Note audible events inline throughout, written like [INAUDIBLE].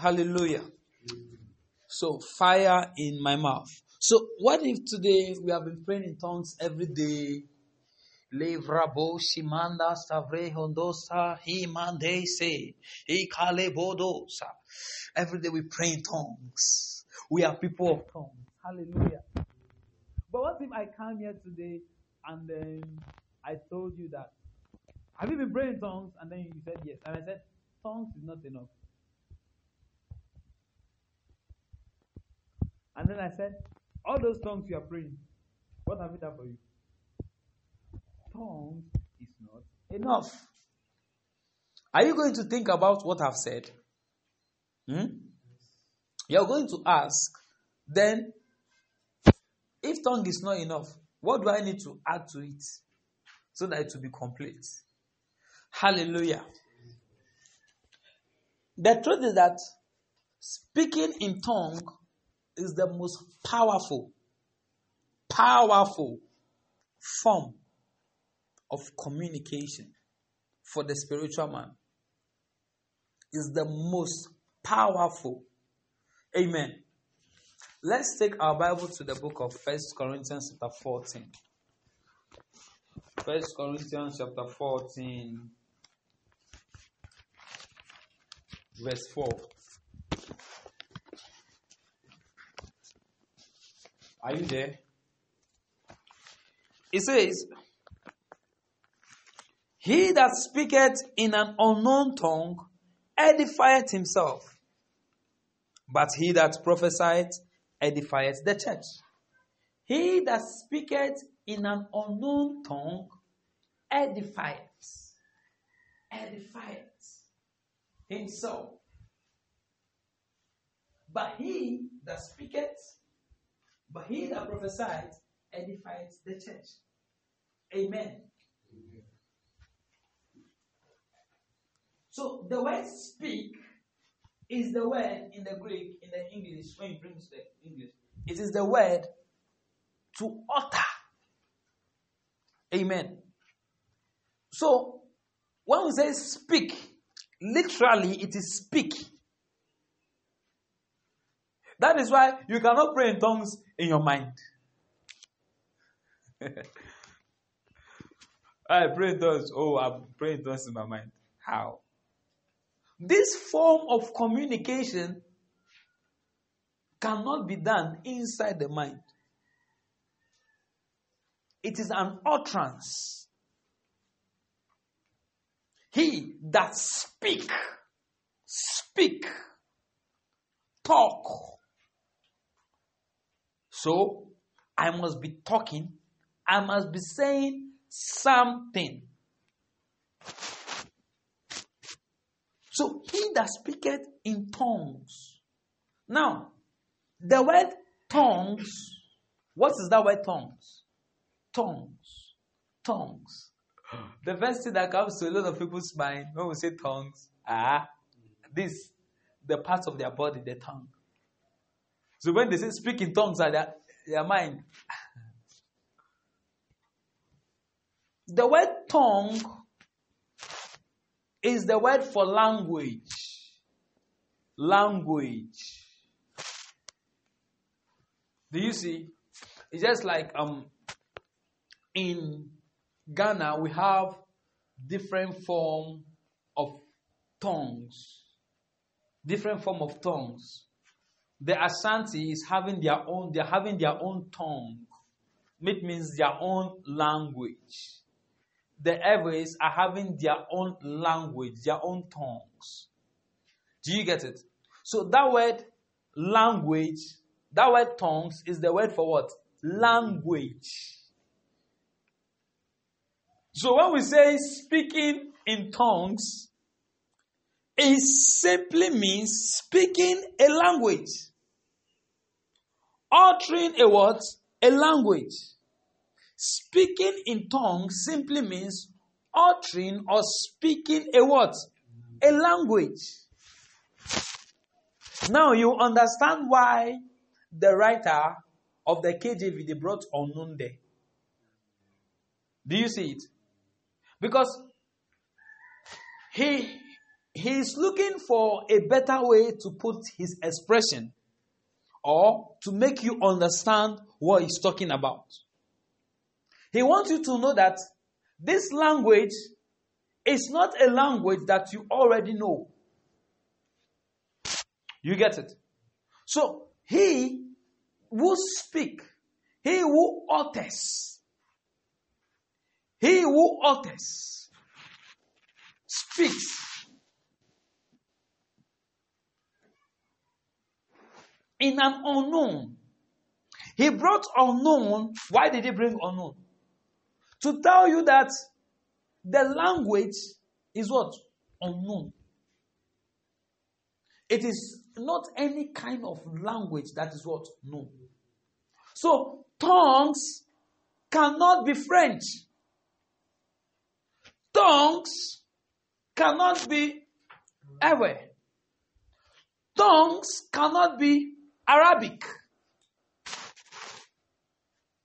Hallelujah. So, fire in my mouth. So, what if today we have been praying in tongues every day? Every day we pray in tongues. We are people of tongues. Hallelujah. But what if I come here today and then I told you that have you been praying in tongues? And then you said yes. And I said, tongues is not enough. And then I said, all those tongues you are praying, what have it done for you? Tongues is not enough. Are you going to think about what I've said? Hmm? You're going to ask, then, if tongue is not enough, what do I need to add to it so that it will be complete? Hallelujah. The truth is that speaking in tongue is the most powerful, powerful form of communication for the spiritual man. Is the most powerful. Amen. Let's take our Bible to the book of First Corinthians chapter 14. First Corinthians chapter 14, verse 4. Are you there? It says, He that speaketh in an unknown tongue edifieth himself, but he that prophesieth edifieth the church. He that speaketh in an unknown tongue edifieth, edifieth himself. But he that speaketh but he that prophesies edifies the church. Amen. So the word speak is the word in the Greek, in the English, when you bring to the English, it is the word to utter. Amen. So when we say speak, literally it is speak. That is why you cannot pray in tongues in your mind. [LAUGHS] I pray tongues. Oh, I pray tongues in my mind. How? This form of communication cannot be done inside the mind. It is an utterance. He that speak, speak, talk, so I must be talking, I must be saying something. So he that speaketh in tongues. Now, the word tongues, what is that word tongues? Tongues. Tongues. The first thing that comes to a lot of people's mind when we say tongues, ah, this, the parts of their body, the tongue. So when they say speak in tongues at their, their mind, [SIGHS] the word tongue is the word for language. Language. Do you see? It's just like um in Ghana we have different form of tongues. Different form of tongues the Ashanti is having their own, they're having their own tongue. It means their own language. The Ewes are having their own language, their own tongues. Do you get it? So that word language, that word tongues is the word for what? Language. So when we say speaking in tongues, it simply means speaking a language. Uttering a what? A language. Speaking in tongues simply means uttering or speaking a what? A language. Now you understand why the writer of the KJV they brought there. Do you see it? Because he he's looking for a better way to put his expression or to make you understand what he's talking about. He wants you to know that this language is not a language that you already know. You get it? So, he who speak, he who utters, he who utters, speaks in an unknown. He brought unknown. Why did he bring unknown? To tell you that the language is what? Unknown. It is not any kind of language that is what? Known. So, tongues cannot be French. Tongues cannot be ever. Tongues cannot be Arabic.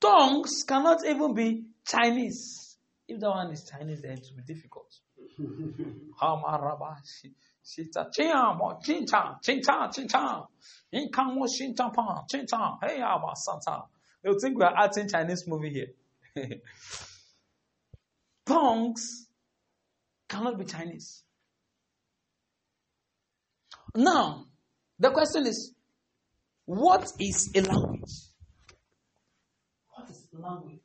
Tongues cannot even be Chinese. If that one is Chinese, then it will be difficult. [LAUGHS] Sita Chiam or Chintan, Chintan, Chintan, Inkan was Chintampan, Chintan, hey, Abba, Santa. You think we are acting Chinese movie here. [LAUGHS] Tongues cannot be Chinese. Now, the question is what is a language? What is language?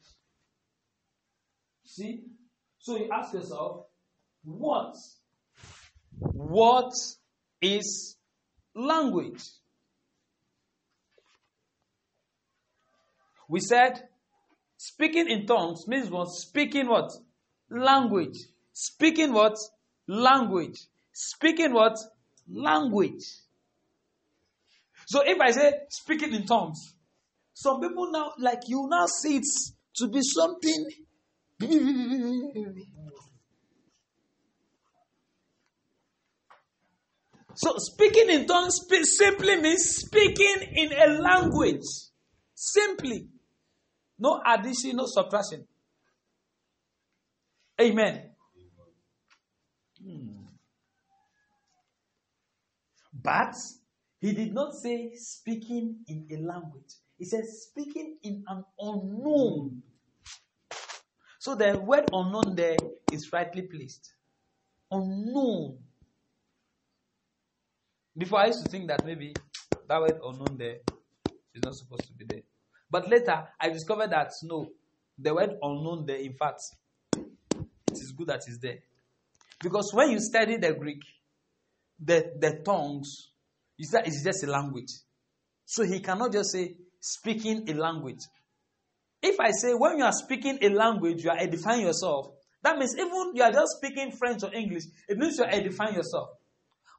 See? So you ask yourself, what? What is language? We said speaking in tongues means what? Speaking what? Language. Speaking what? Language. Speaking what? Language. So if I say speaking in tongues, some people now, like you now see it to be something. So speaking in tongues simply means speaking in a language. Simply. No addition, no subtraction. Amen. Hmm. But he did not say speaking in a language. He said speaking in an unknown. So the word unknown there is rightly placed. Unknown. Before I used to think that maybe that word unknown there is not supposed to be there. But later I discovered that no, the word unknown there, in fact, it is good that it's there. Because when you study the Greek, the, the tongues is that it's just a language. So he cannot just say speaking a language. If I say when you are speaking a language, you are edifying yourself, that means even you are just speaking French or English, it means you are edifying yourself.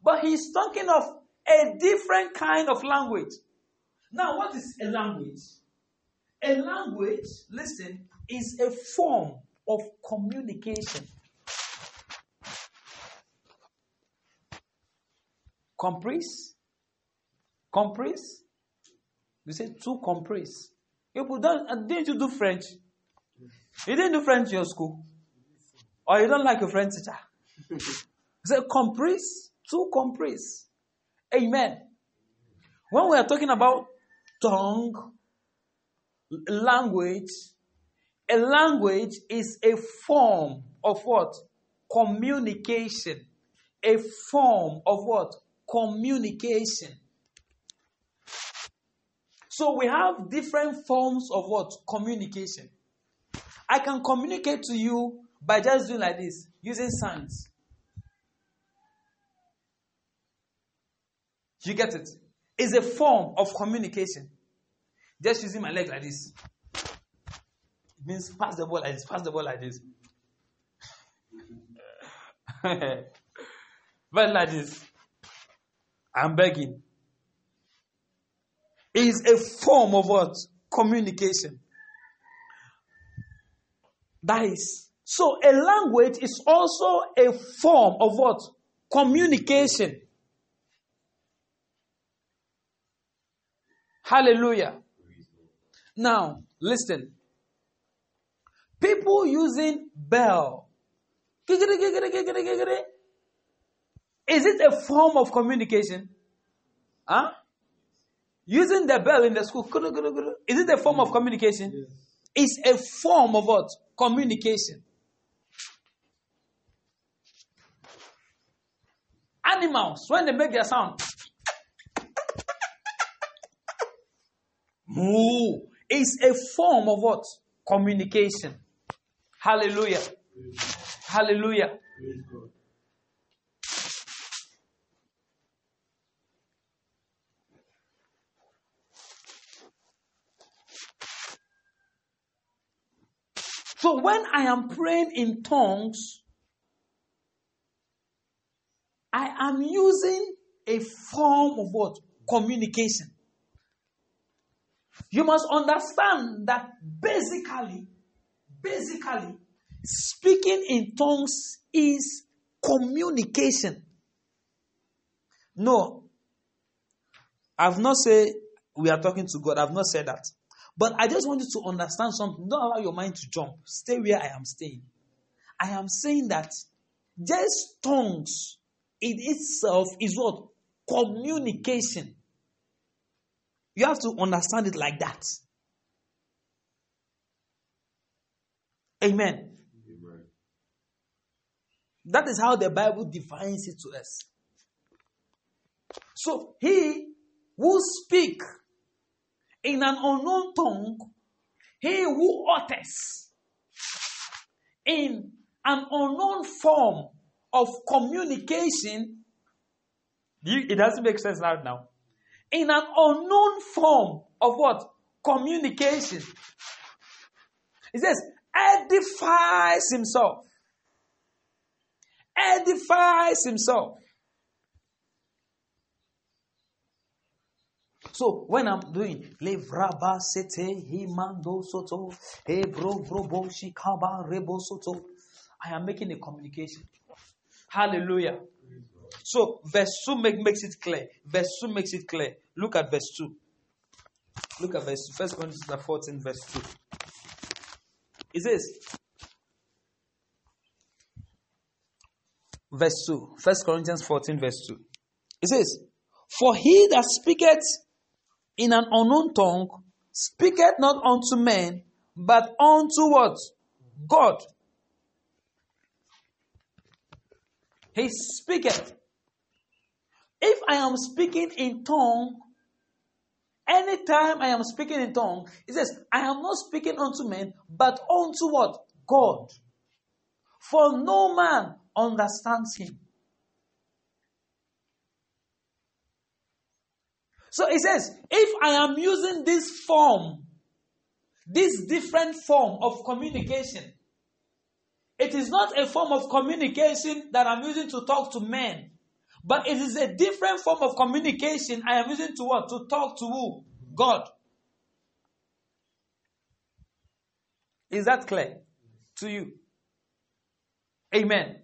But he's talking of a different kind of language. Now, what is a language? A language, listen, is a form of communication. Comprise? Compress? You say two compress. You don't, didn't you do French? You didn't do French in your school? Or you don't like your French teacher? you say compress, two compress. Amen. When we are talking about tongue, language, a language is a form of what? Communication. A form of what? Communication. So we have different forms of what? Communication. I can communicate to you by just doing like this, using signs. You get it? It's a form of communication. Just using my leg like this. It means pass the ball like this, pass the ball like this. [LAUGHS] but like this. I'm begging is a form of what? Communication. That is. So a language is also a form of what? Communication. Hallelujah. Now, listen. People using bell. Is it a form of communication? Huh? Using the bell in the school. Is it a form of mm. communication? Yes. It's a form of what? Communication. Animals, when they make their sound, moo, is a form of what? Communication. Hallelujah. Hallelujah. When I am praying in tongues, I am using a form of what? Communication. You must understand that basically, basically, speaking in tongues is communication. No, I've not said we are talking to God. I've not said that. But I just want you to understand something. Don't allow your mind to jump. Stay where I am staying. I am saying that just tongues in itself is what? Communication. You have to understand it like that. Amen. Amen. That is how the Bible defines it to us. So he who speak in an unknown tongue, he who utters in an unknown form of communication, it doesn't make sense right now. In an unknown form of what? Communication. He says, edifies himself. Edifies himself. So when I'm doing levraba sete himando soto brobo shikaba rebo soto, I am making a communication. Hallelujah. So verse 2 make, makes it clear. Verse 2 makes it clear. Look at verse 2. Look at verse 2. First Corinthians 14, verse 2. It says, verse 2. First Corinthians 14, verse 2. It says, For he that speaketh in an unknown tongue speaketh not unto men, but unto what? God. He speaketh. If I am speaking in tongue, anytime I am speaking in tongue, it says, I am not speaking unto men, but unto what? God. For no man understands him. So it says, if I am using this form, this different form of communication, it is not a form of communication that I'm using to talk to men, but it is a different form of communication I am using to what? To talk to who? God. Is that clear to you? Amen.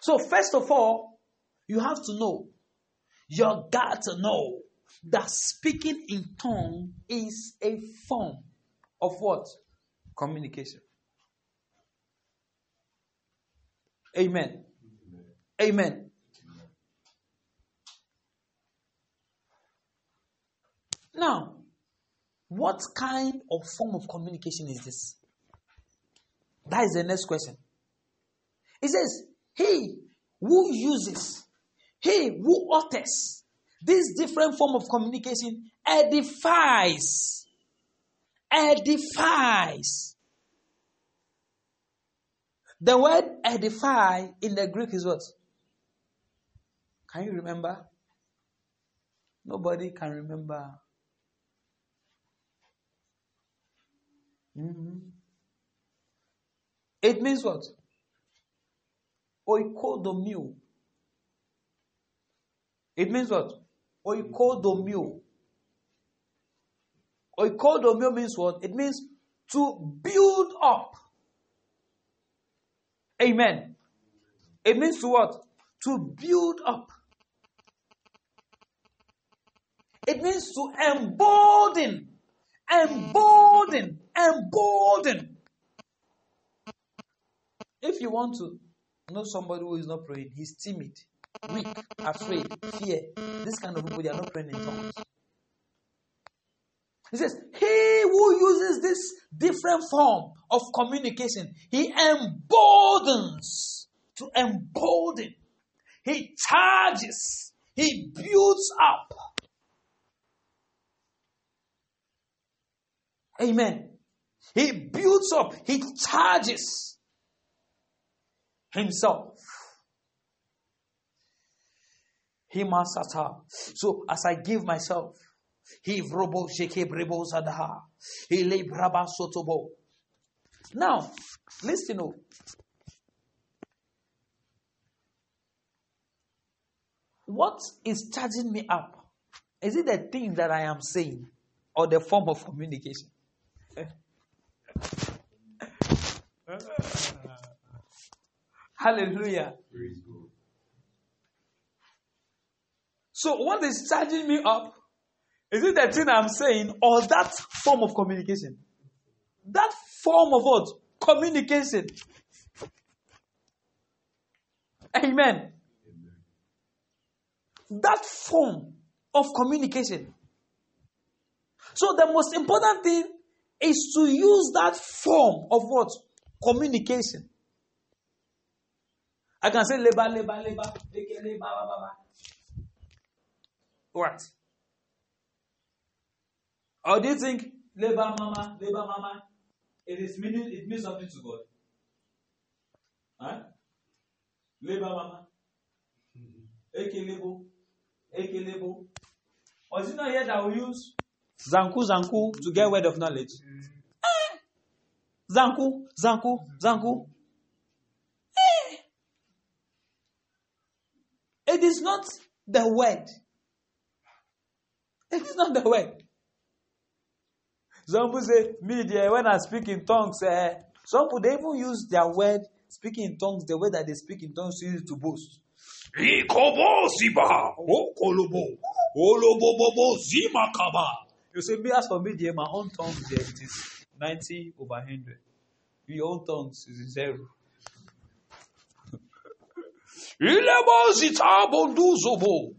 So, first of all, you have to know you got to know that speaking in tongue is a form of what? Communication. Amen. Amen. Now, what kind of form of communication is this? That is the next question. It says, He who uses he who utters this different form of communication edifies. Edifies. The word edify in the Greek is what? Can you remember? Nobody can remember. Mm-hmm. It means what? Oikodomio. It means what? Oikodomio. Oikodomio means what? It means to build up. Amen. It means to what? To build up. It means to embolden. Embolden. Embolden. If you want to know somebody who is not praying. He's timid, weak, afraid, fear. This kind of people, they are not praying in tongues. He says, He who uses this different form of communication, he emboldens. To embolden. He charges. He builds up. Amen. He builds up. He charges himself. Must So as I give myself, he vrobo sheke brebo sadaha. He lay braba sotobo. Now, listen. Oh. What is charging me up? Is it the thing that I am saying or the form of communication? [LAUGHS] Hallelujah. So, what is charging me up? Is it the thing I'm saying or that form of communication? That form of what? Communication. Amen. That form of communication. So, the most important thing is to use that form of what? Communication. I can say labor, labor, labor, labor, labor, What? Or do you think labor mama, labor mama, it is meaning it means something to God? Huh? Labor mama. Eke lebo. Eke lebo. Or is it not here that we use Zanku Zanku to get word of knowledge? Eh. Zanku, Zanku, Zanku. Eh. It is not the word. It is not the word. Some people say, me, there, when I speak in tongues, uh, some people they even use their word, speaking in tongues, the way that they speak in tongues, use to boast. You say, me, as for me, dear, my own tongue, there, it is 90 over 100. Your own tongues is zero. Ilebo zitabo duzobo.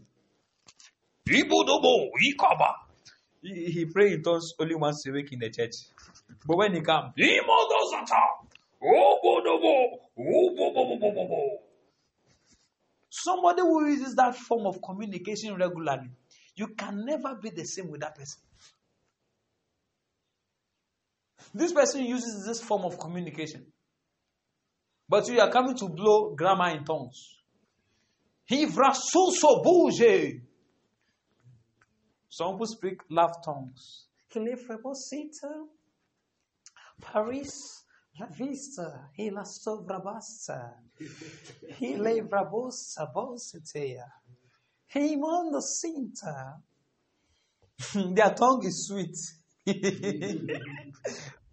He, he pray in tongues only once a week in the church. But when he comes, somebody who uses that form of communication regularly, you can never be the same with that person. This person uses this form of communication. But you are coming to blow grammar in tongues. He vrasuso bouge. Some people speak love tongues. Hilefrebosita, Paris, La Vista, Hila Sovrabasta, Hile Vrabosa Bositea, Himondo Sinta. Their tongue is sweet. [LAUGHS]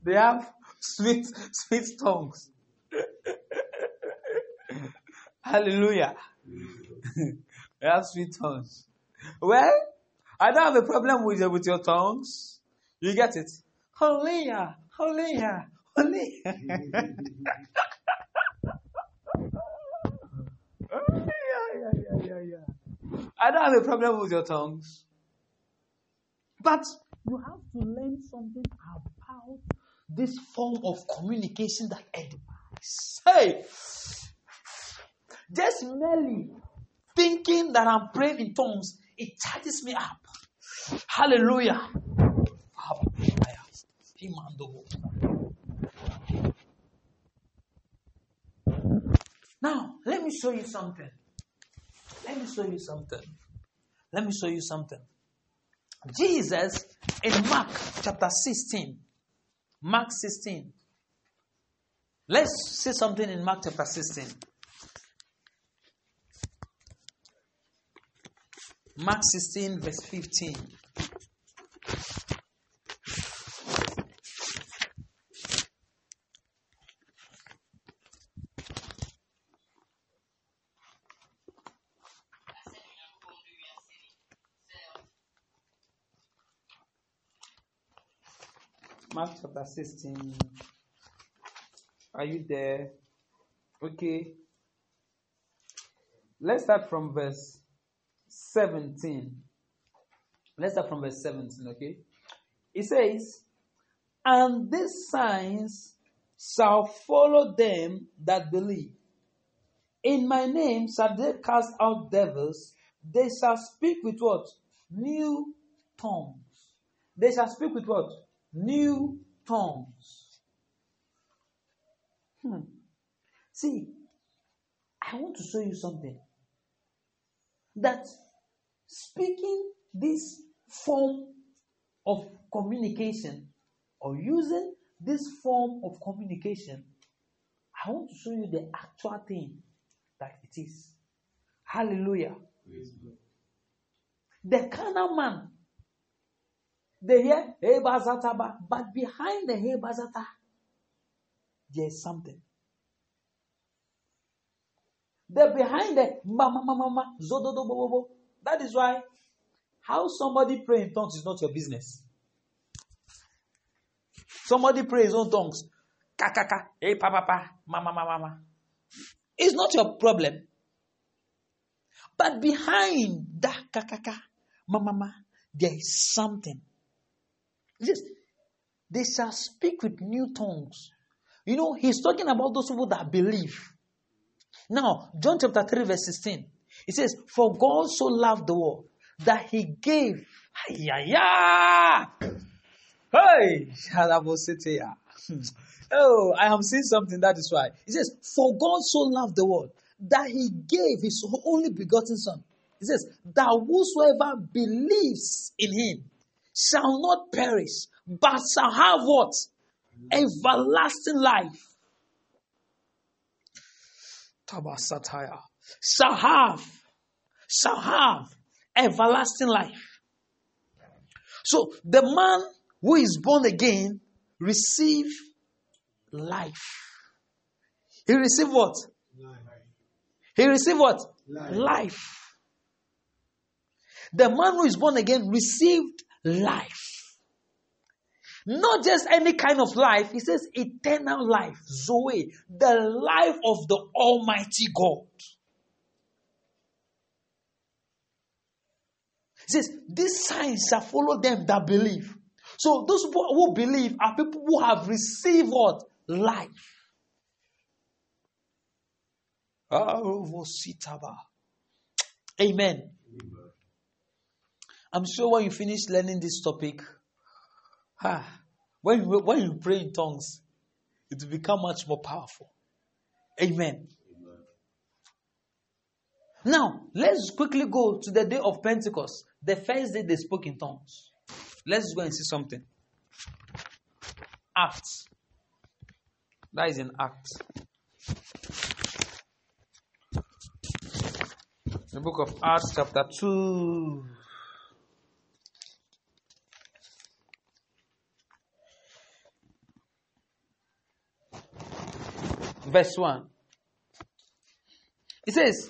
they have sweet, sweet tongues. [LAUGHS] Hallelujah. [LAUGHS] they have sweet tongues. Well, I don't have a problem with, uh, with your tongues. You get it? Hallelujah, hallelujah, hallelujah. I don't have a problem with your tongues. But you have to learn something about this form of communication that edifies. Hey! Just merely thinking that I'm praying in tongues, it charges me up. Hallelujah. Now, let me show you something. Let me show you something. Let me show you something. Jesus in Mark chapter 16. Mark 16. Let's see something in Mark chapter 16. Mark 16, verse 15. Mark chapter 16. Are you there? Okay. let's start from verse 17. Let's start from verse 17, okay? It says, And these signs shall follow them that believe. In my name shall they cast out devils. They shall speak with what? New tongues. They shall speak with what? New tongues. Hmm. See, I want to show you something. That speaking this form of communication or using this form of communication, I want to show you the actual thing that it is. Hallelujah. The carnal man, they hear hey bazataba, but behind the hey bazata, there's something. They're behind the mama mama mama zododo bobo. That is why how somebody pray in tongues is not your business. Somebody pray his own tongues. Kakaka, hey papa, papa, mama, mama, mama. It's not your problem. But behind that kakaka, mama, mama, there is something. Yes, they shall speak with new tongues. You know, he's talking about those people that believe. Now, John chapter 3, verse 16. It says, For God so loved the world that he gave. Yeah, Hey, ah. hmm. Oh, I am seeing something that is why. He says, For God so loved the world that he gave his only begotten son. He says, That whosoever believes in him shall not perish, but shall have what? Everlasting life. Tabasataya. Shall have, shall have everlasting life. So the man who is born again receive life. He received what? Life. He received what? Life. life. The man who is born again received life. Not just any kind of life, he says eternal life, Zoe, the life of the Almighty God. He says, These signs shall follow them that believe. So those people who believe are people who have received what? Life. Amen. I'm sure when you finish learning this topic, ah, when, you, when you pray in tongues, it will become much more powerful. Amen. Now, let's quickly go to the day of Pentecost, the first day they spoke in tongues. Let's go and see something. Acts. That is in Acts. The book of Acts, chapter 2. Verse 1. It says,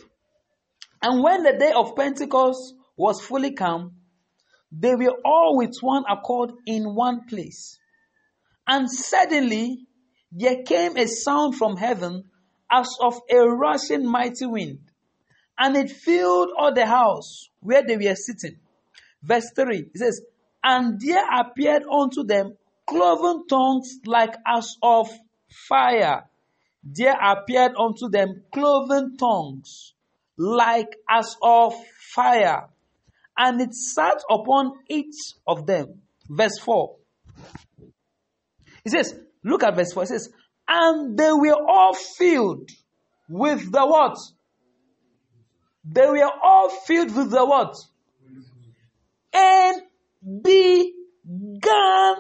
And when the day of Pentecost was fully come, they were all with one accord in one place. And suddenly there came a sound from heaven as of a rushing mighty wind, and it filled all the house where they were sitting. Verse 3 it says, And there appeared unto them cloven tongues like as of fire. There appeared unto them cloven tongues like as of fire and it sat upon each of them. Verse 4. It says, look at verse 4. It says, and they were all filled with the what? They were all filled with the what? And began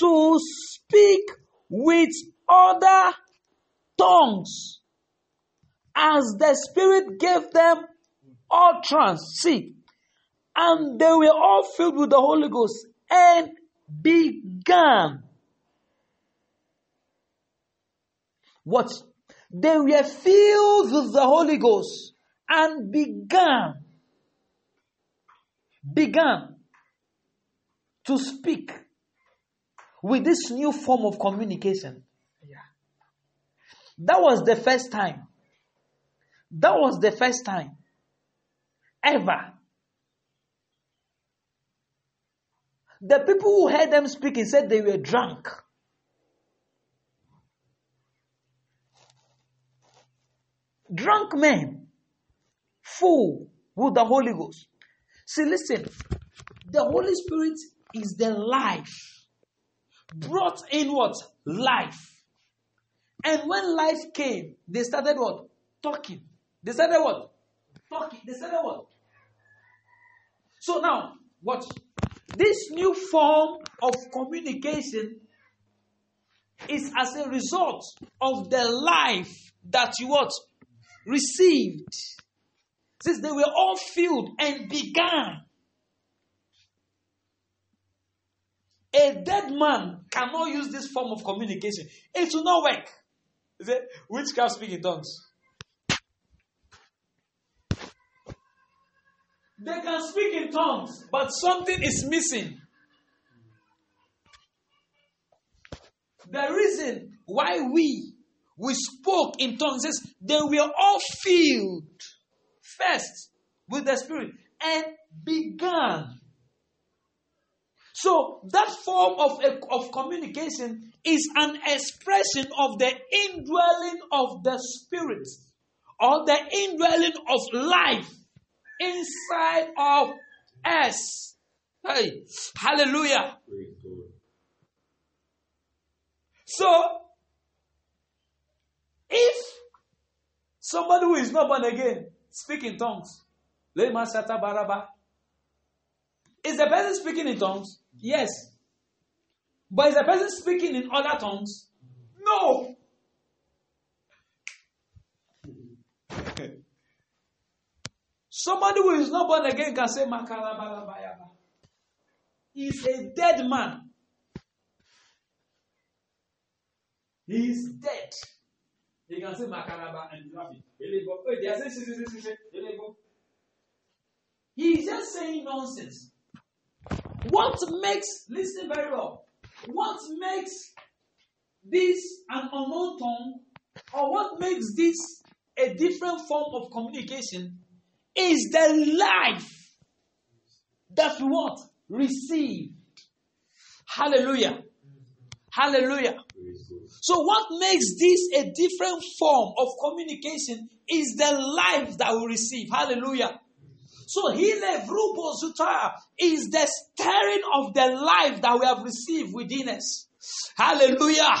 to speak with other tongues as the Spirit gave them utterance. See, and they were all filled with the Holy Ghost and began. What? They were filled with the Holy Ghost and began. Began to speak with this new form of communication. Yeah. That was the first time. That was the first time ever. The people who heard them speaking said they were drunk. Drunk men, full with the Holy Ghost. See, listen, the Holy Spirit is the life. Brought in what? Life. And when life came, they started what? Talking. They started what? Talking. They started what? So now, watch. This new form of communication is as a result of the life that you what? Received. Since they were all filled and began. A dead man cannot use this form of communication. It will not work. Is it? Witchcraft speak in tongues. They can speak in tongues, but something is missing. The reason why we we spoke in tongues is they were all filled first with the Spirit and began. So that form of, of communication is an expression of the indwelling of the Spirit or the indwelling of life inside of us. Hey, hallelujah. So, if somebody who is not born again speak in tongues, is the person speaking in tongues? Yes. But is the person speaking in other tongues? No. Somebody who is not born again can say Makalabalabayaba. He's a dead man. He is dead. He can say Makalaba and laughing. He is just saying nonsense. What makes, listen very well, what makes this an unknown tongue, or what makes this a different form of communication is the life that we want received. Hallelujah. Hallelujah. So, what makes this a different form of communication is the life that we receive. Hallelujah. So, Hile Vrubo is the stirring of the life that we have received within us. Hallelujah.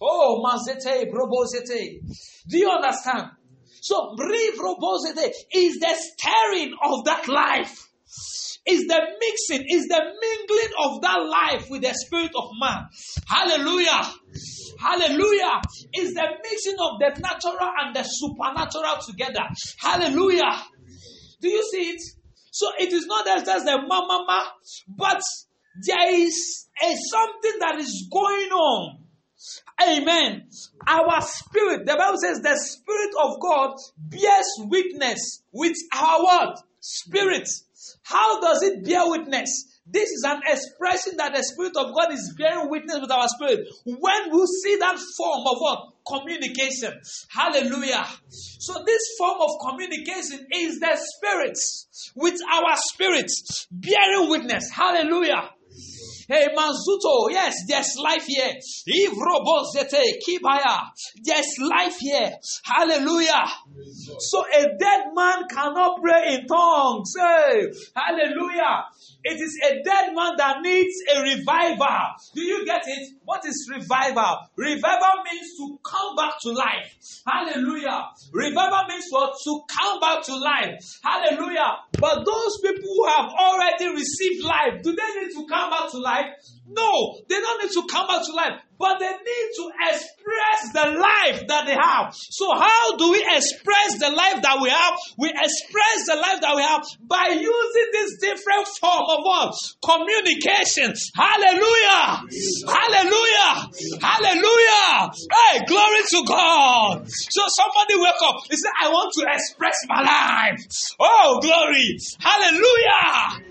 Oh. Do you understand? So, Rivrobozete is the stirring of that life. Is the mixing, is the mingling of that life with the spirit of man. Hallelujah. Hallelujah. Is the mixing of the natural and the supernatural together. Hallelujah. Do you see it? So it is not just the mama, but there is a something that is going on. Amen. Our spirit, the Bible says the spirit of God bears witness with our word, spirit. How does it bear witness? This is an expression that the Spirit of God is bearing witness with our spirit. When we see that form of what? Communication. Hallelujah. So this form of communication is the Spirit with our spirits bearing witness. Hallelujah. Hey, Manzuto, yes, there's life here. Ivrobozete, Kibaya, there's life here. Hallelujah. So a dead man cannot pray in tongues. Hey, hallelujah. It is a dead man that needs a revival. Do you get it? What is revival? Revival means to come back to life. Hallelujah. Revival means what? To come back to life. Hallelujah. But those people who have already received life, do they need to come back to life? No, they don't need to come back to life but they need to express the life that they have. So, how do we express the life that we have? We express the life that we have by using this different form of what? Communication. Hallelujah! Hallelujah! Hallelujah! Hey, glory to God! So, somebody wake up. He said, I want to express my life. Oh, glory! Hallelujah!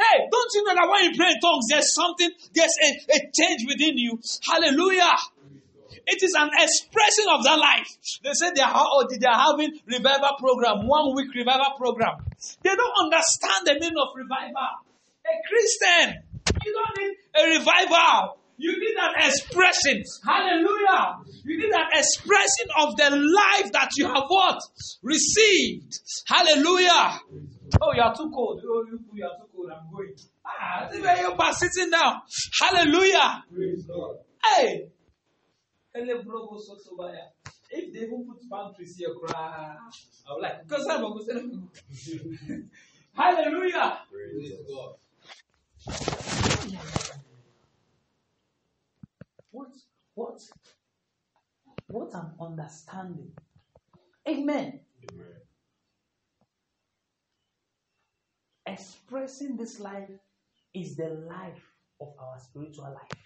Hey, don't you know that when you pray in tongues, there's something, there's a, a change within you? Hallelujah! It is an expression of that life. They say they are, oh, they are having revival program, one week revival program. They don't understand the meaning of revival. A Christian, you don't need a revival. You need an expression. Hallelujah. You need an expression of the life that you have what? Received. Hallelujah. Oh, you are too cold. Oh, you, you are too cold. I'm going. Ah, you're sitting down. Hallelujah. Praise God. Hey. If they even put pantries here, cry. I would like, because I'm going [LAUGHS] to Hallelujah. Praise God. What, what, what an understanding. Amen. Amen. Expressing this life is the life of our spiritual life.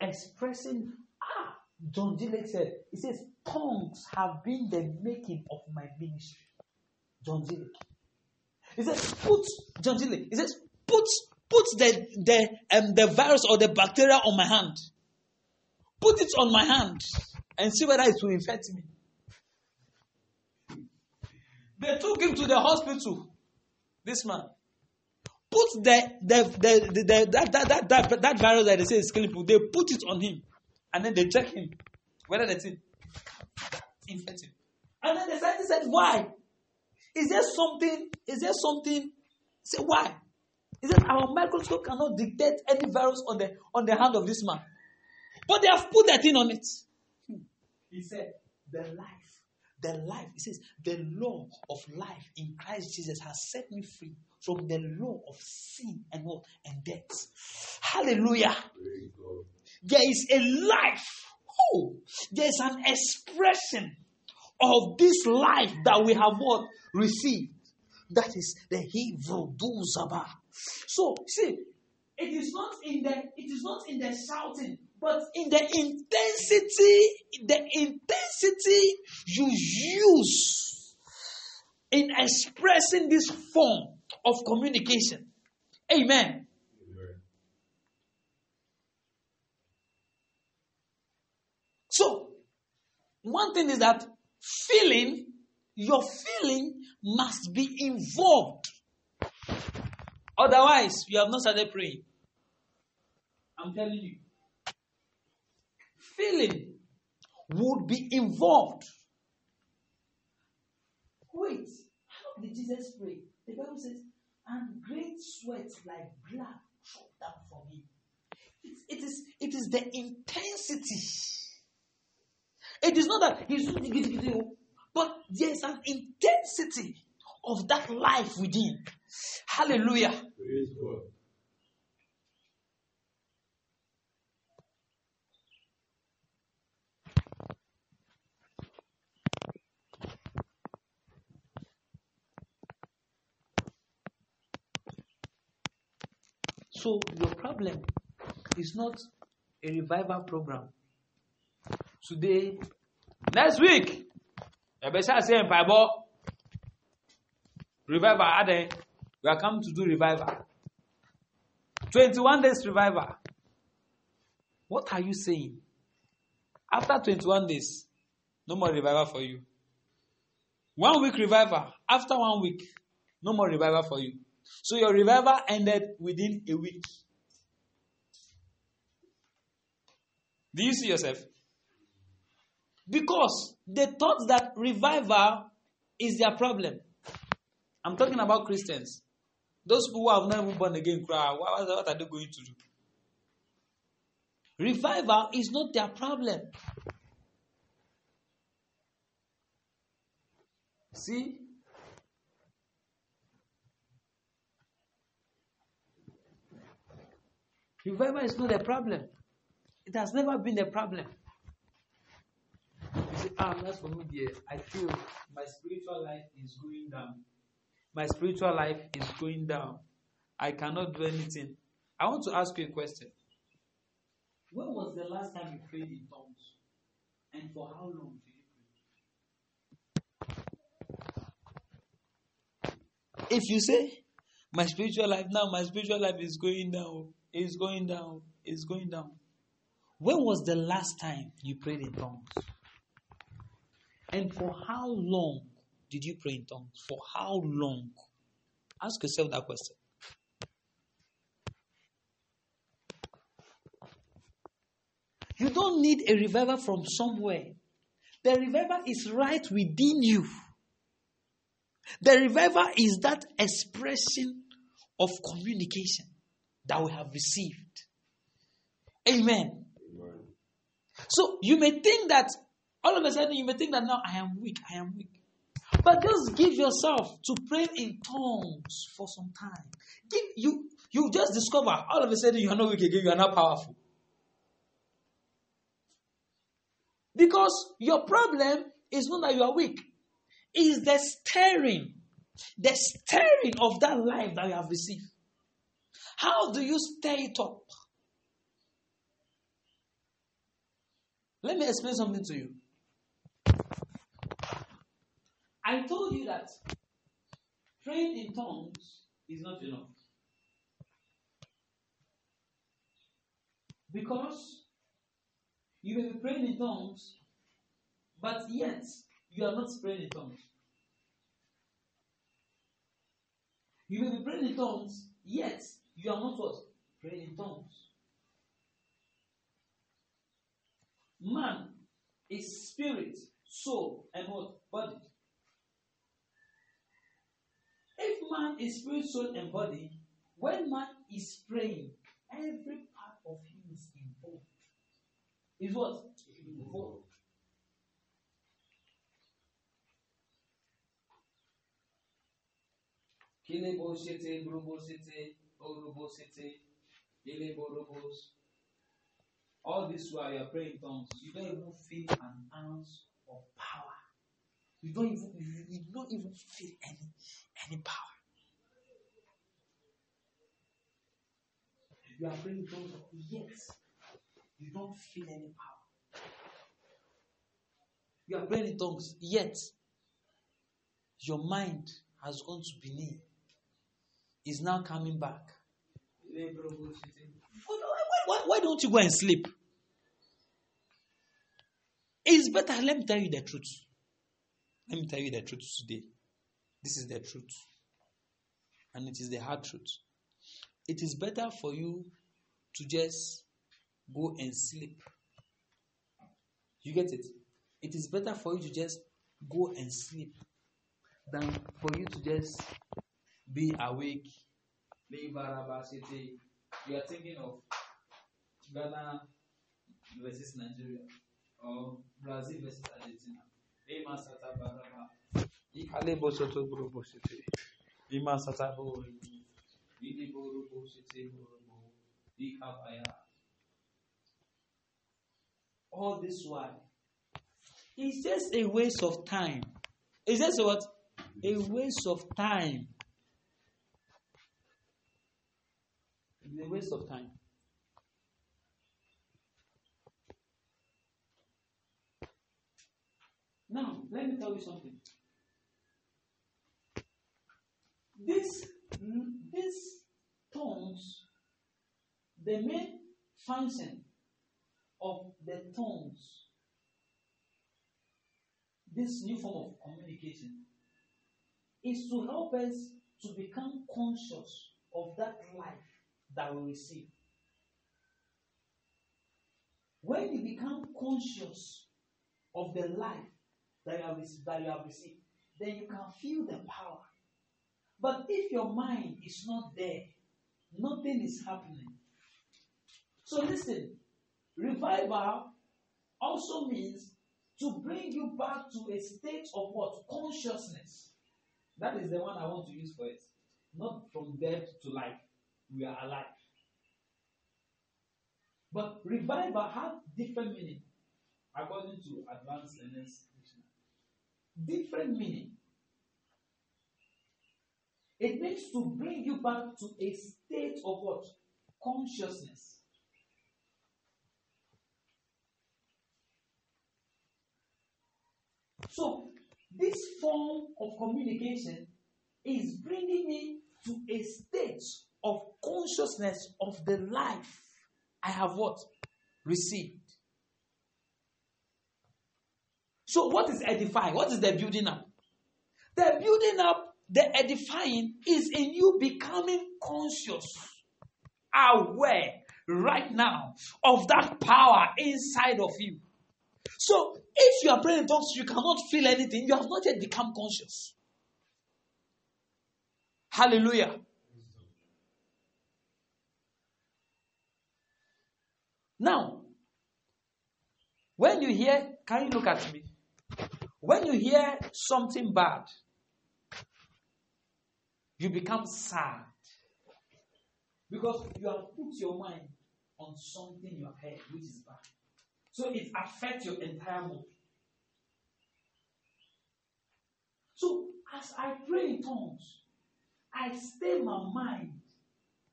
Expressing, ah, John G. Lake said, he says, tongues have been the making of my ministry. John G. Lake. He says, put, John G. Lake, he says, put Put the, the, um, the virus or the bacteria on my hand. Put it on my hand and see whether it will infect me. They took him to the hospital. This man. Put the, the, the, the, the that, that, that, that, that virus that they say is killing people, they put it on him. And then they check him whether the thing infect him. And then the scientist said, Why? Is there something? Is there something? Say, why? Is said, Our microscope cannot detect any virus on the on the hand of this man. But they have put that thing on it. Hmm. He said, The life, the life, it says, the law of life in Christ Jesus has set me free from the law of sin and what? And death. Hallelujah. There is a life. Oh, there is an expression of this life that we have what? Received. That is the Hebrew Duzaba. So see, it is not in the it is not in the shouting, but in the intensity, the intensity you use in expressing this form of communication. Amen. So, one thing is that feeling, your feeling must be involved. Otherwise, you have not started praying. I'm telling you. Feeling would be involved. Wait, how did Jesus pray? The Bible says, and great sweat like blood dropped down from him. It, it, is, it is the intensity. It is not that he's but there's an intensity of that life within. Hallelujah. So your problem is not a revival program. Today, next week, say Bible revival. We are coming to do revival. 21 days revival. What are you saying? After 21 days, no more revival for you. One week revival. After one week, no more revival for you. So your revival ended within a week. Do you see yourself? Because they thought that revival is their problem. I'm talking about Christians. Those who have not even born again cry. What, what are they going to do? Revival is not their problem. See? Revival is not a problem. It has never been a problem. You say, ah, that's for me, dear. I feel my spiritual life is going down. My spiritual life is going down. I cannot do anything. I want to ask you a question. When was the last time you prayed in tongues? And for how long did you pray? If you say, my spiritual life now, my spiritual life is going down, is going down, It's going down. When was the last time you prayed in tongues? And for how long did you pray in tongues? For how long? Ask yourself that question. You don't need a revival from somewhere. The revival is right within you. The revival is that expression of communication that we have received. Amen. Amen. So you may think that all of a sudden you may think that now I am weak, I am weak. But just give yourself to pray in tongues for some time. Give you you just discover all of a sudden you are not weak again, you are not powerful. Because your problem is not that you are weak, it's the stirring, the stirring of that life that you have received. How do you stir it up? Let me explain something to you. I told you that praying in tongues is not enough. Because you may be praying in tongues, but yet you are not praying in tongues. You may be praying in tongues, yet you are not what? Praying in tongues. Man is spirit, soul, and what? Body. If man is spirit, soul, and body, when man is praying, every part of him is involved. Is what? Involved. Kilebo city, Brubo city, Orobo city, Ilebo All this while you are praying tongues, you don't even feel an ounce of power. You don't even you, you don't even feel any any power. You are praying tongues, yet you don't feel any power. You are praying in tongues, yet your mind has gone to Benin. Is now coming back. Why, why, why don't you go and sleep? It's better. Let me tell you the truth. Let me tell you the truth today. This is the truth. And it is the hard truth. It is better for you to just go and sleep. You get it? It is better for you to just go and sleep than for you to just be awake. You are thinking of Ghana versus Nigeria or Brazil versus Argentina. Ikale bosoto buru bosete. Ima sata bo. Idi buru bosete buru bo. Ikapaya. All this while, it's just a waste of time. It's just what? A waste of time. It's a waste of time. Now, let me tell you something. This, this tongues, the main function of the tongues, this new form of communication, is to help us to become conscious of that life that we receive. When you become conscious of the life that you have, that you have received, then you can feel the power. But if your mind is not there, nothing is happening. So listen, revival also means to bring you back to a state of what? Consciousness. That is the one I want to use for it. Not from death to life. We are alive. But revival has different meaning according to advanced learners different meaning. It means to bring you back to a state of what? Consciousness. So, this form of communication is bringing me to a state of consciousness of the life I have what? received. So, what is edifying? What is the building up? The building up, the edifying is in you becoming conscious, aware right now of that power inside of you. So, if you are praying in tongues, you cannot feel anything, you have not yet become conscious. Hallelujah. Now, when you hear, can you look at me? When you hear something bad, you become sad because you have put your mind on something you have heard which is bad. So it affects your entire mood. So as I pray in tongues, I stay my mind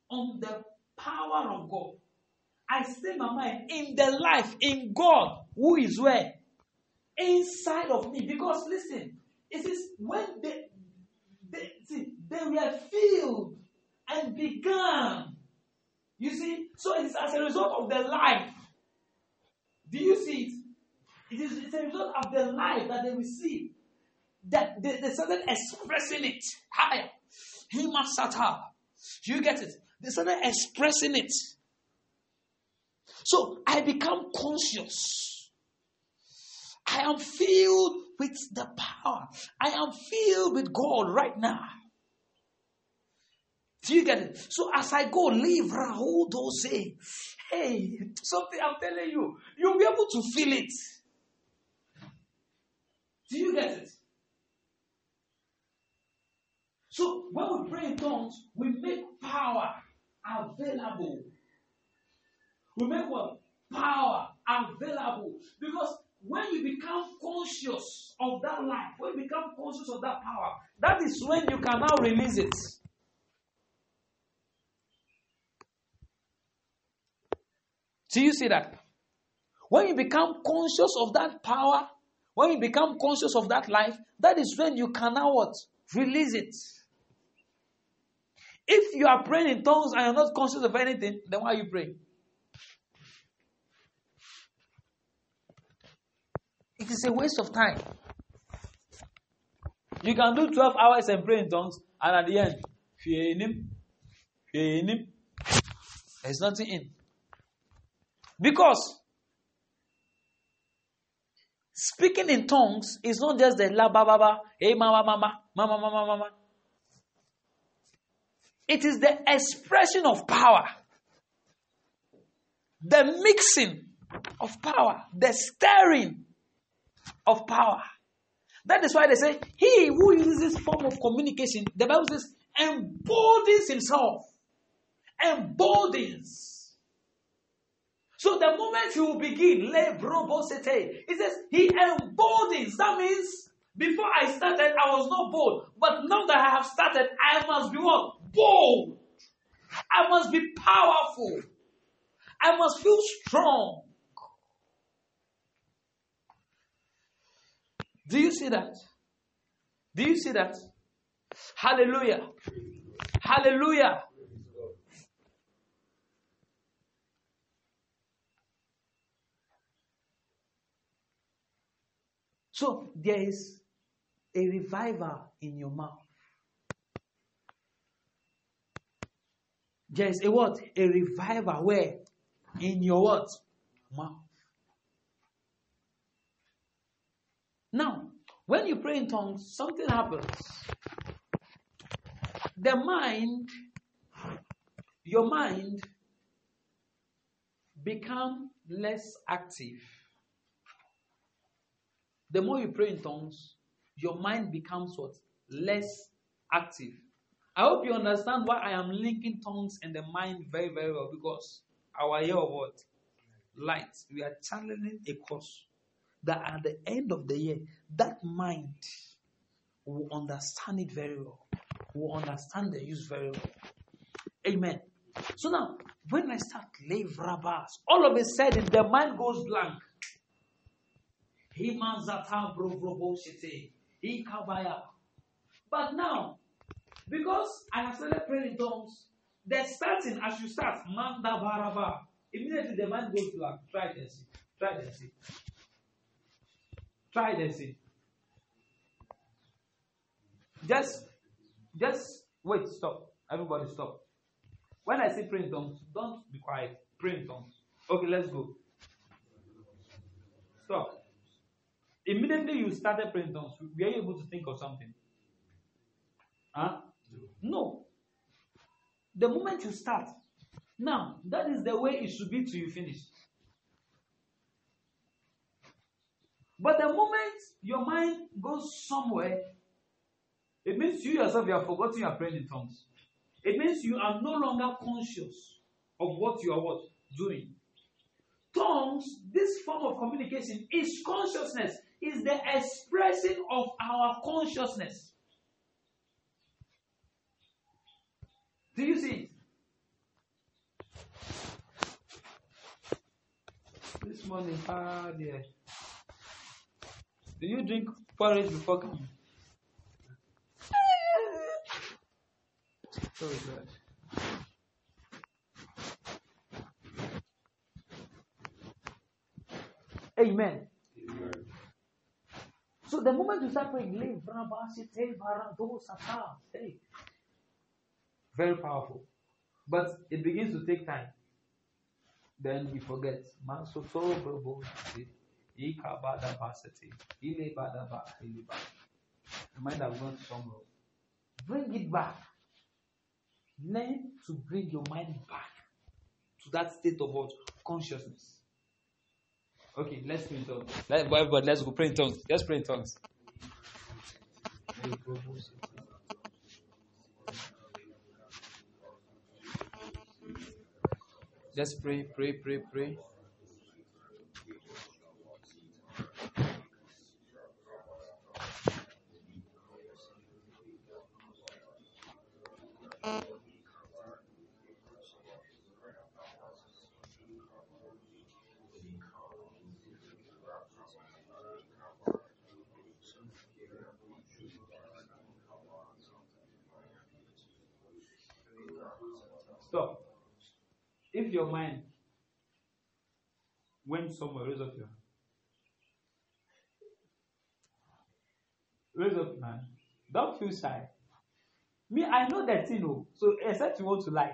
on the power of God. I stay my mind in the life in God who is where? Inside of me. Because listen, it is when they, they, see, they were filled and began. You see, so it is as a result of the life. Do you see it? It is it's a result of the life that they receive that they, they started expressing it higher. Himasata. You get it? They started expressing it. So I become conscious. I am filled with the power. I am filled with God right now. Do you get it? So as I go, leave Rahul say, hey, something I'm telling you, you'll be able to feel it. Do you get it? So when we pray in tongues, we make power available we make what? Power available. Because when you become conscious of that life, when you become conscious of that power, that is when you can now release it. Do you see that? When you become conscious of that power, when you become conscious of that life, that is when you can now what? Release it. If you are praying in tongues and you're not conscious of anything, then why are you praying? It is a waste of time. You can do 12 hours and pray in tongues, and at the end, there's nothing in. Because speaking in tongues is not just the la ba ba ba, hey mama mama, mama mama mama. It is the expression of power, the mixing of power, the stirring of power. That is why they say, He who uses this form of communication, the Bible says, emboldens himself. Emboldens. So the moment will begin, le brobosete, it says he emboldens. That means before I started, I was not bold. But now that I have started, I must be what? Bold. I must be powerful. I must feel strong. Do you see that? Do you see that? Hallelujah. Hallelujah. So there is a revival in your mouth. There is a what? A revival where? In your what? Mouth. Now, when you pray in tongues, something happens. The mind, your mind, become less active. The more you pray in tongues, your mind becomes what? Less active. I hope you understand why I am linking tongues and the mind very, very well because our year of what? Light. We are channeling a course that at the end of the year, that mind will understand it very well, will understand the use very well. Amen. So now, when I start lave rabas, all of a sudden the mind goes blank. But now, because I have started praying in tongues, the starting as you start, manda baraba, Immediately the mind goes blank. Try and. Try see. Try and see. Just, just wait. Stop. Everybody, stop. When I say pray in tongues, don't be quiet. Pray in tongues. Okay, let's go. Stop. Immediately you started praying tongues, were you able to think of something? Huh? No. The moment you start, now that is the way it should be till you finish. But the moment your mind goes somewhere, it means you yourself you have forgotten you are praying in tongues. It means you are no longer conscious of what you are what doing. Tongues, this form of communication is consciousness, is the expression of our consciousness. Do you see it? This morning, ah dear. Do you drink porridge before coming? So good. Amen. So the moment you start praying, hey, very powerful. But it begins to take time. Then he forgets. The mind has gone somewhere. Bring it back. Learn to bring your mind back to that state of what? Consciousness. Okay, let's pray in tongues. Let, let's go pray in tongues. Let's pray in tongues. Just pray, pray, pray, pray. Stop. If your mind went somewhere, raise up your hand. Raise up hand. Don't feel shy. Me, I know that you know. So except you want to lie.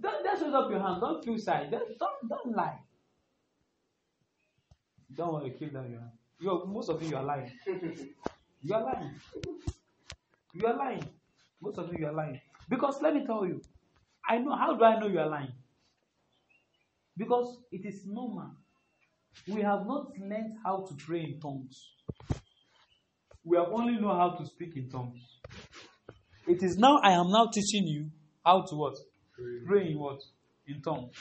Don't just raise up your hand. Don't feel shy. Don't don't, don't lie. Don't want to kill them your hand. You most of you, you are lying. [LAUGHS] you are lying. You are lying. Most of you, you are lying. Because let me tell you, I know how do I know you are lying? Because it is normal. We have not learned how to pray in tongues. We have only know how to speak in tongues. It is now I am now teaching you how to what? Pray, pray in what? In tongues.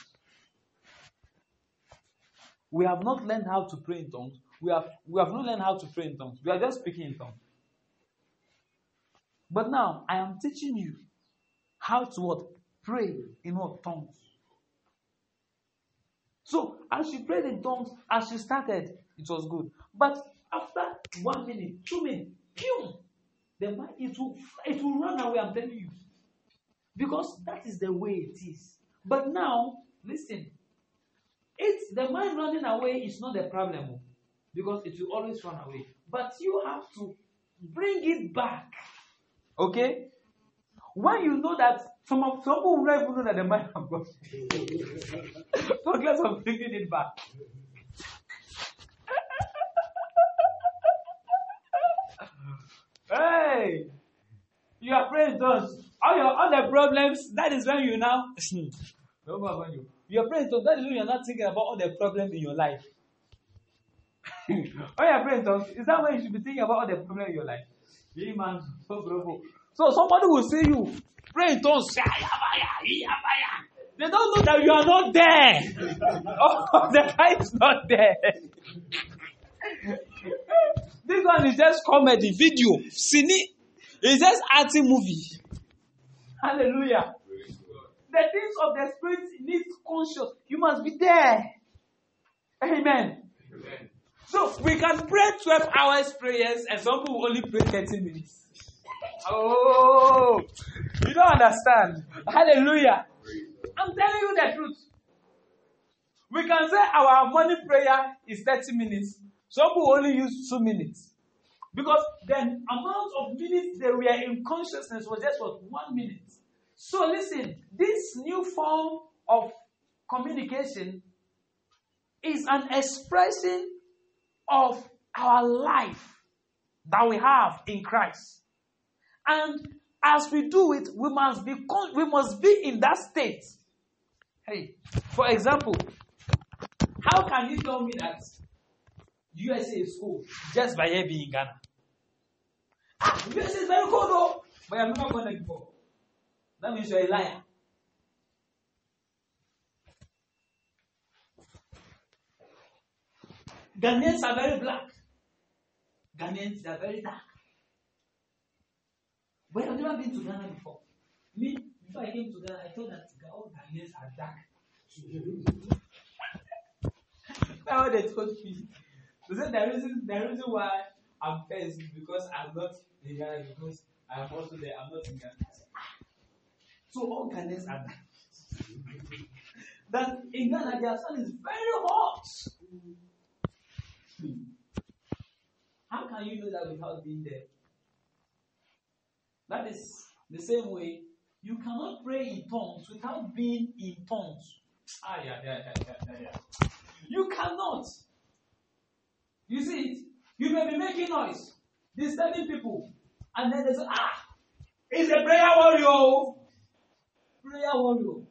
We have not learned how to pray in tongues. We have we have not learned how to pray in tongues. We are just speaking in tongues. But now I am teaching you how to what? Pray in what? Tongues. So as she prayed in tongues, as she started, it was good. But after one minute, two minutes, pew, the mind it will it will run away. I'm telling you, because that is the way it is. But now, listen, it's the mind running away is not the problem, oh, because it will always run away. But you have to bring it back. Okay? When you know that some of some people will not even know that the mind have gone. Forget of bringing it back. Hey, you are praying tongues. All your all the problems. That is when you now. [LAUGHS] you. Are praying tongues. That is when you are not thinking about all the problems in your life. when [LAUGHS] you are praying tongues, is that when you should be thinking about all the problems in your life? Man. So, bro. So somebody will see you pray in tongues. They don't know that you are not there. [LAUGHS] oh, the guy is not there. One is just comedy, video, cine. It's just acting movie. Hallelujah. The things of the spirit need conscious. You must be there. Amen. Amen. So we can pray 12 hours prayers and some people only pray 30 minutes. Oh, you don't understand. Hallelujah. I'm telling you the truth. We can say our morning prayer is 30 minutes. Some people only use two minutes. Because the amount of minutes they were in consciousness was just what one minute. So listen, this new form of communication is an expression of our life that we have in Christ. And as we do it, we must be we must be in that state. Hey, for example, how can you tell me that USA is cool just by here being in Ghana? USA is very cool though, but I've never gone there before. That means you're a liar. Ghanaians are very black. Ghanaians are very dark. But I've never been to Ghana before. Me, before I came to Ghana, I thought that all Ghanaians are dark. [LAUGHS] now they told me. Said the reason, the reason why I'm first is because I'm not in Ghana because I'm also there. I'm not in Ghana. So all Ghanaians are dark. that in Ghana their sun is very hot. How can you know that without being there? That is the same way you cannot pray in tongues without being in tongues. Ah, yeah, yeah, yeah, yeah, yeah. You cannot. You see it? You may be making noise, disturbing people, and then they say, ah, it's a prayer warrior. Prayer warrior.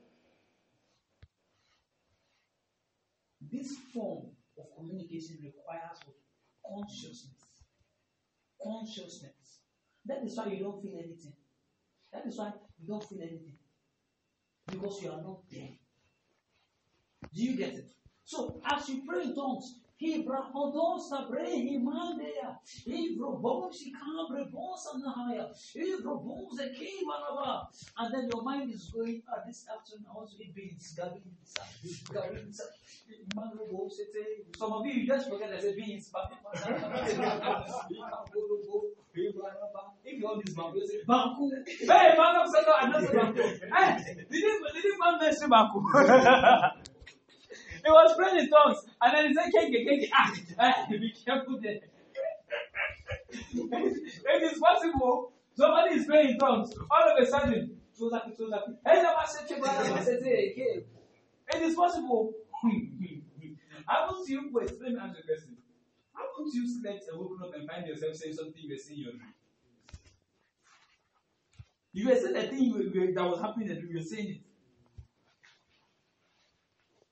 This form of communication requires consciousness. Consciousness. That is why you don't feel anything. That is why you don't feel anything. Because you are not there. Do you get it? So as you pray in tongues, Hibrahodosa brehimandea. Ivrobonsi kabrebosa nahaya. Ivrobonse kimanava. And then your mind is going, ah, this afternoon I want to eat beans. Some of you, you just forget I said beans. If you want this you say Banku. Hey, man of Satan, another Banku. Hey, didn't, didn't man mention? He was praying in tongues. And then he said, Keke, Keke. Ah, ah, be careful there. [LAUGHS] it is possible. Somebody is praying in tongues. All of a sudden, it is possible. [LAUGHS] Haven't you, wait, let me ask you a question. Haven't you slept and woken up and find yourself saying something you were saying your dream? You were saying the thing you, that was happening in the dream, you were saying it.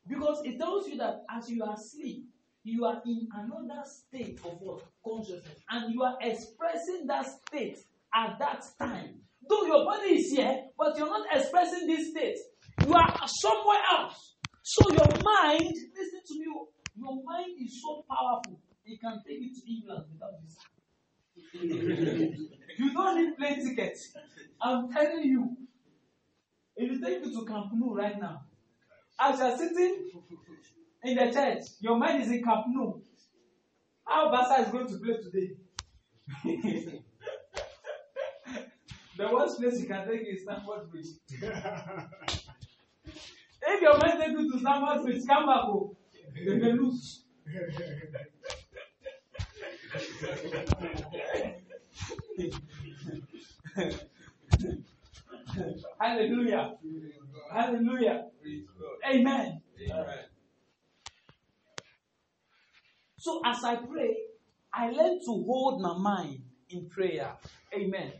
Because it tells you that as you are asleep, you are in another state of what? Consciousness. And you are expressing that state at that time. Though your body is here, but you're not expressing this state. You are somewhere else. So your mind, listen to me, your mind is so powerful, it can take you to England without visa. [LAUGHS] you don't need plane tickets. I'm telling you. If you take you to Camp Nou right now, as you are sitting in the church, your mind is in Camp Nou. How Barca is going to play today? [LAUGHS] the worst place you can take is Stamford Bridge. [LAUGHS] if your mind take you to Stamford Bridge, come back home. You may lose. [LAUGHS] Hallelujah. Hallelujah. Amen. Amen. So as I pray, I learn to hold my mind in prayer. Amen.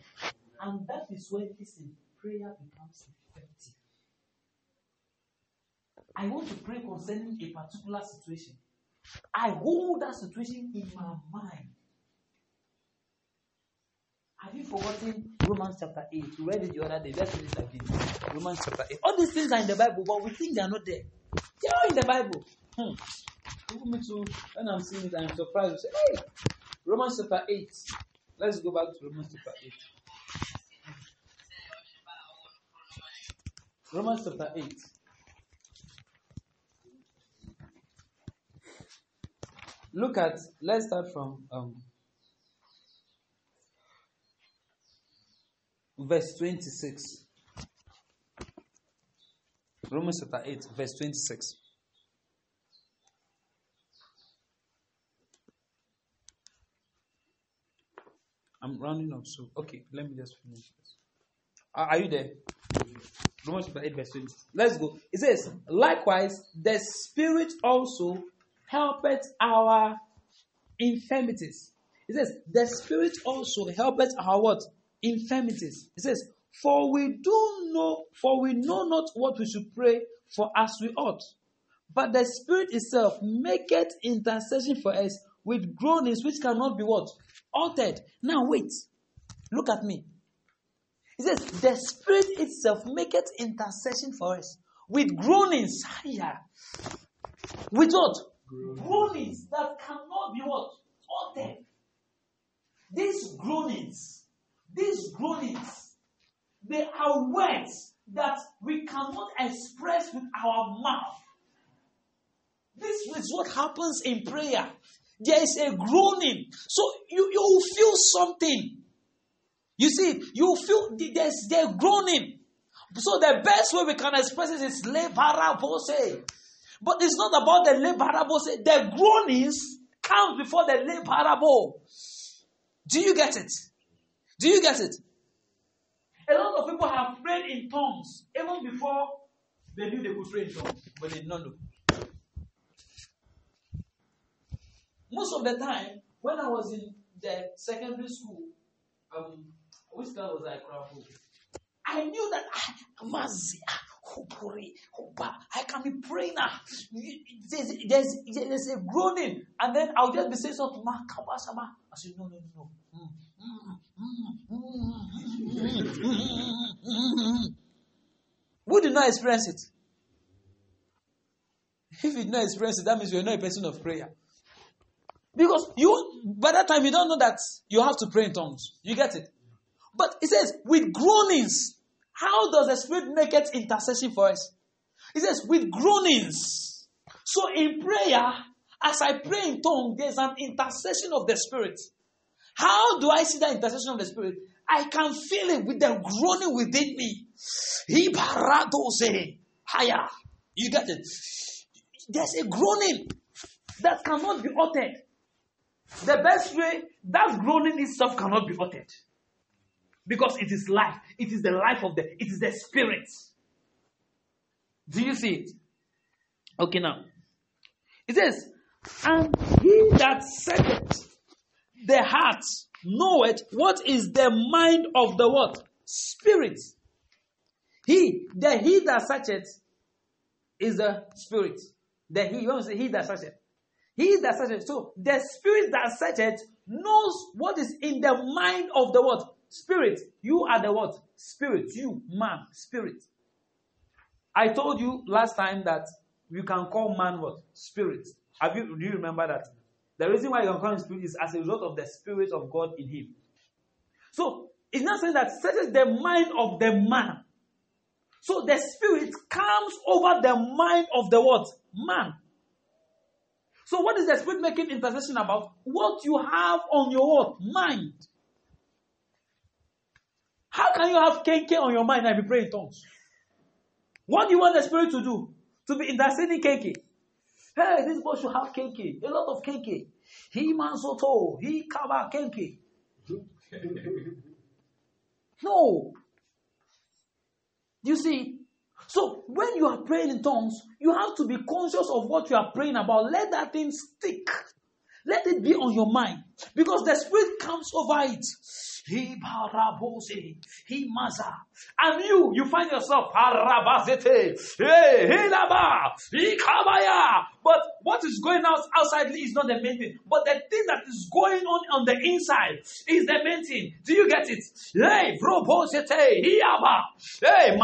And that is when listen, prayer becomes effective. I want to pray concerning a particular situation. I hold that situation in my mind. Have you forgotten Romans chapter 8? We read it the other day. Let's read it again. Romans chapter 8. All these things are in the Bible, but we think they are not there. They are in the Bible. Hmm. Me too, when I'm seeing it, I'm surprised. Say, hey, Romans chapter 8. Let's go back to Romans chapter 8. Romans chapter 8. Look at, let's start from um, verse 26. Romans chapter 8, verse 26. I'm rounding up, so okay, let me just finish this. Are, are you there? Romans chapter 8, verse 20. Let's go. It says, Likewise, the Spirit also helpeth our infirmities. It says, The Spirit also helpeth our what? Infirmities. He says, For we do know, for we know not what we should pray for as we ought. But the Spirit itself maketh intercession for us with groanings which cannot be what? Altered. Now wait. Look at me. He says, the Spirit itself maketh intercession for us with groanings. Higher. With what? Groanings that cannot be what? Altered. These groanings, these groanings, they are words that we cannot express with our mouth. This is what happens in prayer. There is a groaning. So you, you feel something. You see, you feel there's they're groaning. So the best way we can express it is lebarabose. But it's not about the lebarabose. The groanings come before the lebarabo. Do you get it? Do you get it? A lot of people have prayed in tongues even before they knew they could pray in tongues, but they did not know. Most of the time, when I was in the secondary school, um, which class was I? I knew that I, I can be praying now. There's, there's, there's a groaning, and then I'll just be saying something. I said, no, no, no. Who did not experience it? If you did not experience it, that means you're not a person of prayer. Because you, by that time, you don't know that you have to pray in tongues. You get it? But it says, with groanings. How does the Spirit make it intercession for us? It says, with groanings. So in prayer, as I pray in tongues, there's an intercession of the Spirit. How do I see that intercession of the Spirit? I can feel it with the groaning within me. Higher. You get it? There's a groaning that cannot be uttered. The best way, that groaning itself cannot be uttered. Because it is life. It is the life of the, it is the spirit. Do you see it? Okay, now. It says, and he that setteth the heart knoweth what is the mind of the what? Spirit. He, the he that searcheth is the spirit. The he, you say he that searcheth. He that searcheth. So the spirit that searcheth knows what is in the mind of the what? Spirit. You are the what? Spirit. You, man, spirit. I told you last time that you can call man what? Spirit. Have you do you remember that? The reason why you can call him spirit is as a result of the spirit of God in him. So it's not saying that searches the mind of the man. So the spirit comes over the mind of the what? Man. So what is the spirit making intercession about? What you have on your what? Mind. How can you have kenke on your mind and be praying tongues? What do you want the spirit to do? To be interceding kenke. Hey, this boy should have kenke. A lot of kenke. He man mansoto. He kaba kenke. no. You see, so when you are praying in tongues, you have to be conscious of what you are praying about. Let that thing stick. Let it be on your mind. Because the Spirit comes over it. He parabose, he maza. And you, you find yourself parabazete, hey, hilaba, he kabaya. But what is going out outside is not the main thing. But the thing that is going on on the inside is the main thing. Do you get it? Hey, probosete, hiaba, hey.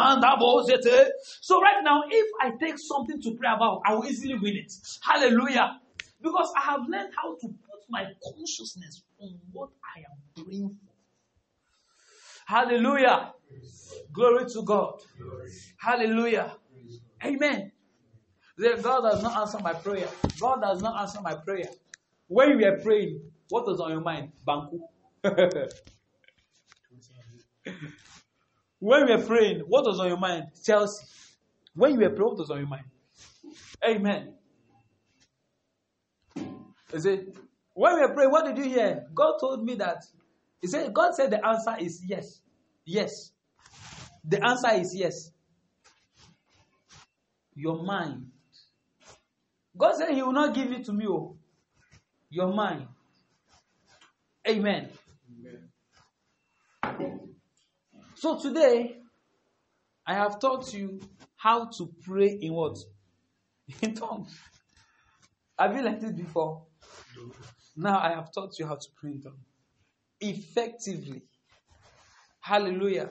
So right now, if I take something to pray about, I will easily win it. Hallelujah. Because I have learned how to put my consciousness on what I am praying for. Hallelujah. Glory to God. Hallelujah. Amen. God does not answer my prayer. God does not answer my prayer. When you were praying, what was on your mind? Banku. [LAUGHS] when we are praying, what was on your mind? Chelsea. When you were praying, what was on your mind? Amen. Is it when we are praying, what did you hear? God told me that. He said, God said the answer is yes. Yes. The answer is yes. Your mind. God said He will not give it to me. Oh. Your mind. Amen. Amen. So today, I have taught you how to pray in what? [LAUGHS] In tongues. Have you learned it before? Now I have taught you how to pray in tongues effectively. Hallelujah.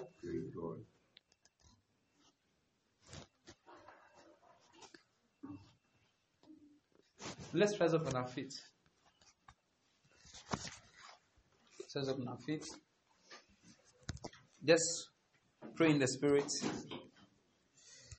Let's rise up on our feet. Let's rise up on our feet. Just pray in the spirit.